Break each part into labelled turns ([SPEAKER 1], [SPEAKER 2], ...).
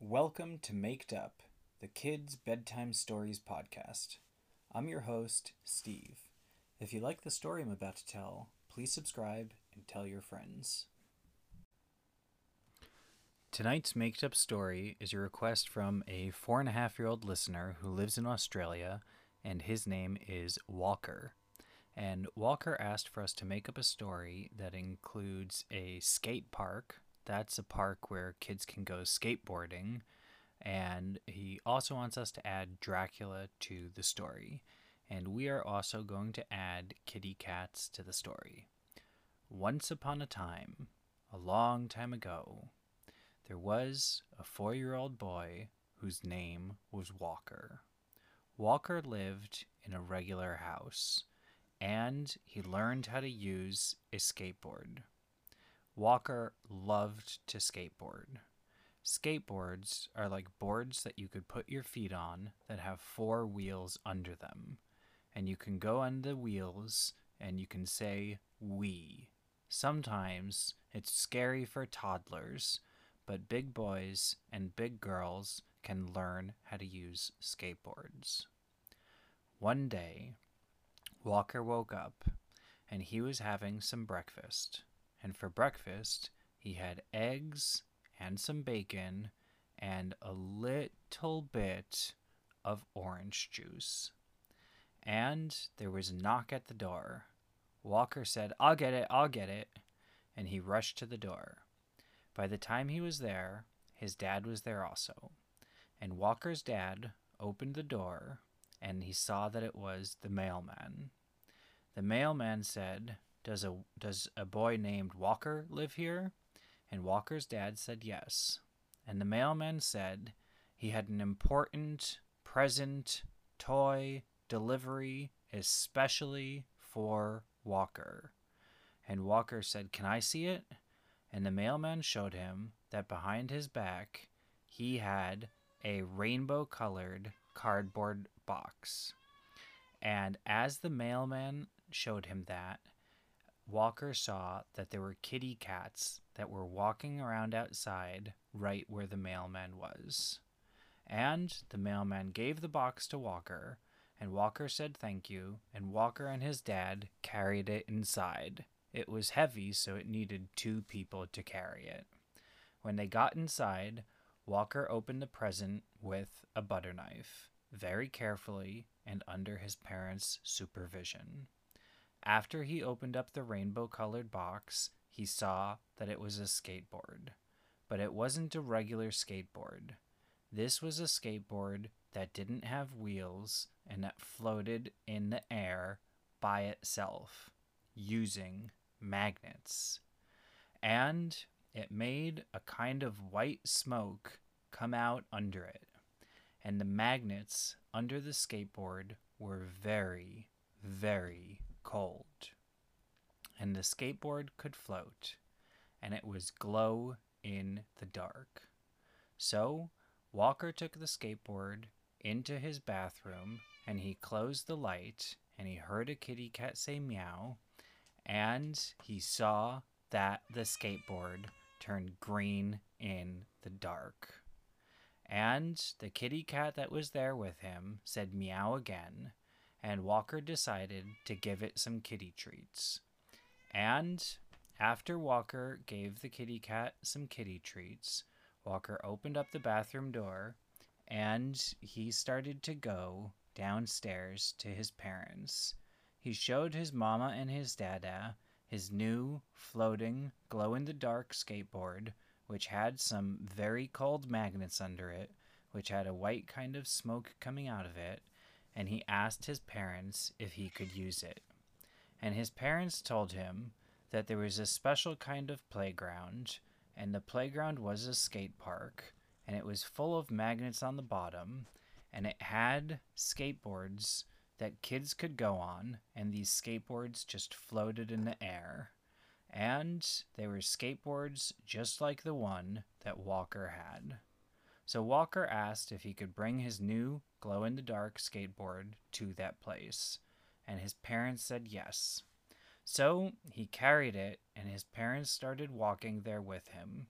[SPEAKER 1] Welcome to Maked Up, the Kids Bedtime Stories podcast. I'm your host, Steve. If you like the story I'm about to tell, please subscribe and tell your friends. Tonight's Maked Up story is a request from a four and a half year old listener who lives in Australia, and his name is Walker. And Walker asked for us to make up a story that includes a skate park that's a park where kids can go skateboarding. And he also wants us to add Dracula to the story. And we are also going to add kitty cats to the story. Once upon a time, a long time ago, there was a four year old boy whose name was Walker. Walker lived in a regular house, and he learned how to use a skateboard. Walker loved to skateboard. Skateboards are like boards that you could put your feet on that have four wheels under them. And you can go on the wheels and you can say, whee. Sometimes it's scary for toddlers, but big boys and big girls can learn how to use skateboards. One day, Walker woke up and he was having some breakfast and for breakfast he had eggs and some bacon and a little bit of orange juice. And there was a knock at the door. Walker said, I'll get it, I'll get it. And he rushed to the door. By the time he was there, his dad was there also. And Walker's dad opened the door and he saw that it was the mailman. The mailman said, does a does a boy named Walker live here? And Walker's dad said yes. And the mailman said he had an important present toy delivery especially for Walker. And Walker said, "Can I see it?" And the mailman showed him that behind his back he had a rainbow colored cardboard box. And as the mailman showed him that, Walker saw that there were kitty cats that were walking around outside right where the mailman was. And the mailman gave the box to Walker, and Walker said thank you, and Walker and his dad carried it inside. It was heavy, so it needed two people to carry it. When they got inside, Walker opened the present with a butter knife, very carefully and under his parents' supervision. After he opened up the rainbow colored box, he saw that it was a skateboard. But it wasn't a regular skateboard. This was a skateboard that didn't have wheels and that floated in the air by itself using magnets. And it made a kind of white smoke come out under it. And the magnets under the skateboard were very, very cold, and the skateboard could float, and it was glow in the dark. So Walker took the skateboard into his bathroom and he closed the light and he heard a kitty cat say meow and he saw that the skateboard turned green in the dark. And the kitty cat that was there with him said meow again, and Walker decided to give it some kitty treats. And after Walker gave the kitty cat some kitty treats, Walker opened up the bathroom door and he started to go downstairs to his parents. He showed his mama and his dada his new floating glow in the dark skateboard, which had some very cold magnets under it, which had a white kind of smoke coming out of it, and he asked his parents if he could use it. And his parents told him that there was a special kind of playground, and the playground was a skate park, and it was full of magnets on the bottom, and it had skateboards that kids could go on, and these skateboards just floated in the air. And they were skateboards just like the one that Walker had. So Walker asked if he could bring his new glow in the dark skateboard to that place, and his parents said yes. So he carried it, and his parents started walking there with him.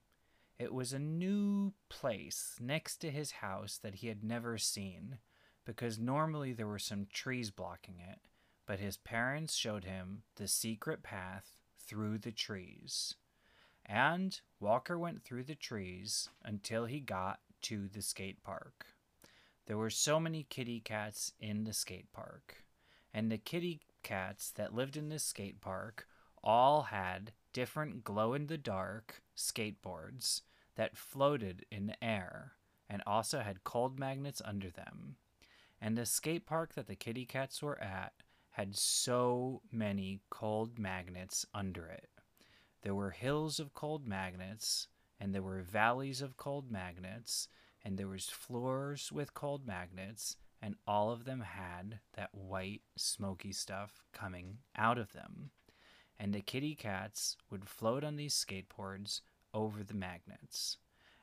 [SPEAKER 1] It was a new place next to his house that he had never seen, because normally there were some trees blocking it, but his parents showed him the secret path through the trees. And Walker went through the trees until he got to the skate park. There were so many kitty cats in the skate park, and the kitty cats that lived in the skate park all had different glow in the dark skateboards that floated in the air and also had cold magnets under them. And the skate park that the kitty cats were at had so many cold magnets under it. There were hills of cold magnets, and there were valleys of cold magnets, and there was floors with cold magnets, and all of them had that white smoky stuff coming out of them. And the kitty cats would float on these skateboards over the magnets.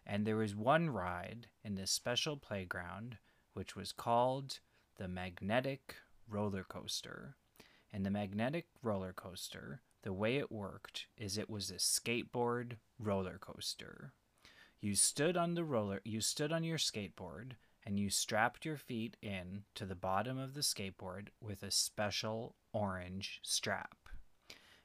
[SPEAKER 1] And there was one ride in this special playground which was called the Magnetic Roller Coaster. And the Magnetic Roller Coaster, the way it worked is it was a skateboard roller coaster. You stood on the roller, you stood on your skateboard and you strapped your feet in to the bottom of the skateboard with a special orange strap.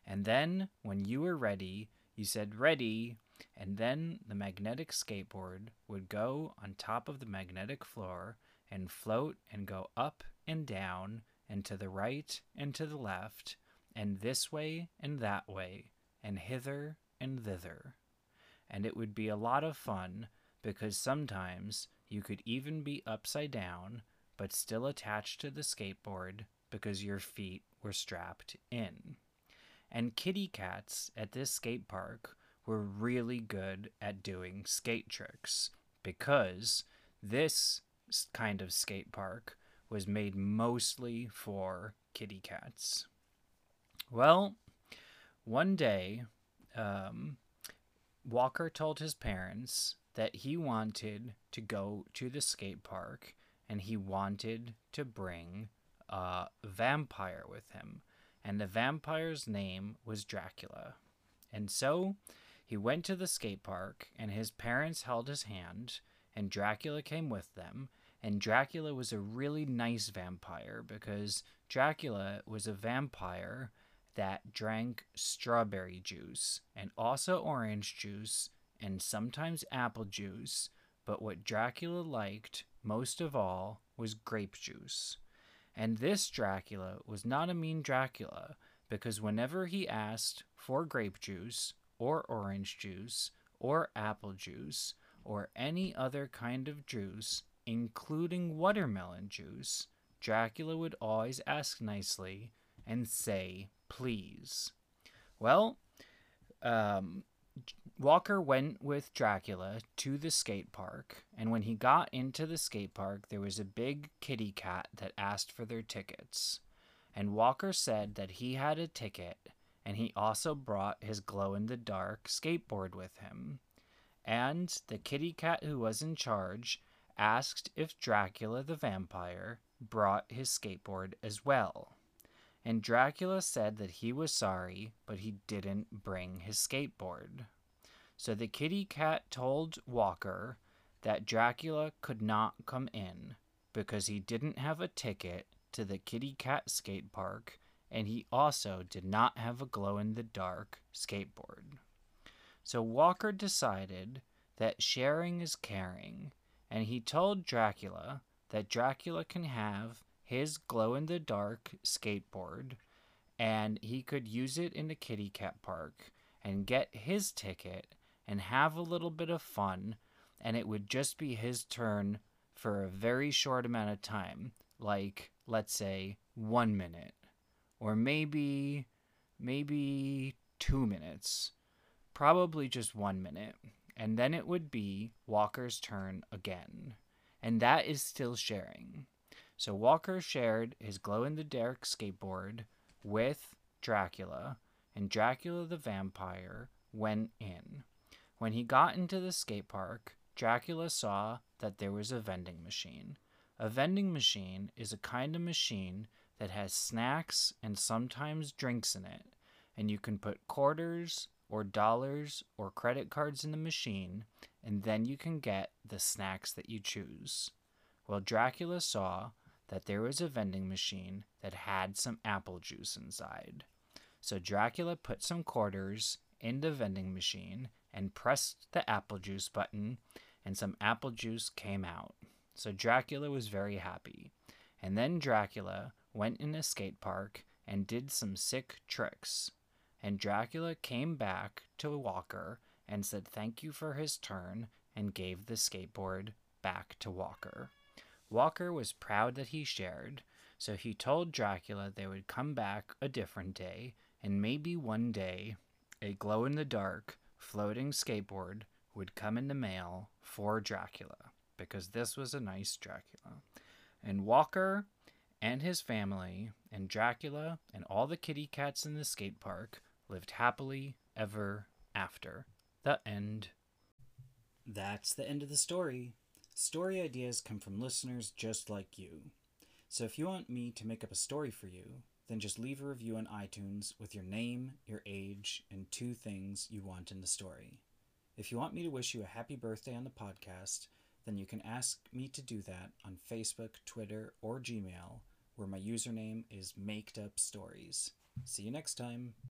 [SPEAKER 1] And then when you were ready, you said ready and then the magnetic skateboard would go on top of the magnetic floor and float and go up and down and to the right and to the left and this way and that way and hither and thither. And it would be a lot of fun because sometimes you could even be upside down but still attached to the skateboard because your feet were strapped in. And kitty cats at this skate park were really good at doing skate tricks because this kind of skate park was made mostly for kitty cats. Well, one day, um, Walker told his parents that he wanted to go to the skate park and he wanted to bring a vampire with him. And the vampire's name was Dracula. And so he went to the skate park, and his parents held his hand, and Dracula came with them. And Dracula was a really nice vampire because Dracula was a vampire that drank strawberry juice and also orange juice and sometimes apple juice. But what Dracula liked most of all was grape juice. And this Dracula was not a mean Dracula because whenever he asked for grape juice, or orange juice or apple juice or any other kind of juice, including watermelon juice, Dracula would always ask nicely and say, please. Well, um, Walker went with Dracula to the skate park, and when he got into the skate park, there was a big kitty cat that asked for their tickets. And Walker said that he had a ticket and he also brought his glow in the dark skateboard with him. And the kitty cat who was in charge asked if Dracula the vampire brought his skateboard as well. And Dracula said that he was sorry, but he didn't bring his skateboard. So the kitty cat told Walker that Dracula could not come in because he didn't have a ticket to the kitty cat skate park and he also did not have a glow in the dark skateboard. So Walker decided that sharing is caring, and he told Dracula that Dracula can have his glow in the dark skateboard and he could use it in the kitty cat park and get his ticket and have a little bit of fun and it would just be his turn for a very short amount of time like let's say 1 minute or maybe maybe 2 minutes. Probably just 1 minute. And then it would be Walker's turn again. And that is still sharing. So Walker shared his glow in the dark skateboard with Dracula, and Dracula the vampire went in. When he got into the skate park, Dracula saw that there was a vending machine. A vending machine is a kind of machine that has snacks and sometimes drinks in it, and you can put quarters or dollars or credit cards in the machine, and then you can get the snacks that you choose. Well, Dracula saw that there was a vending machine that had some apple juice inside. So Dracula put some quarters in the vending machine and pressed the apple juice button, and some apple juice came out. So Dracula was very happy. And then Dracula went in a skate park and did some sick tricks. And Dracula came back to Walker and said thank you for his turn and gave the skateboard back to Walker. Walker was proud that he shared, so he told Dracula they would come back a different day, and maybe one day a glow in the dark floating skateboard would come in the mail for Dracula, because this was a nice Dracula. And Walker and his family, and Dracula, and all the kitty cats in the skate park lived happily ever after. The end. That's the end of the story. Story ideas come from listeners just like you. So if you want me to make up a story for you, then just leave a review on iTunes with your name, your age, and two things you want in the story. If you want me to wish you a happy birthday on the podcast, then you can ask me to do that on Facebook, Twitter, or Gmail, where my username is Maked Up Stories. See you next time.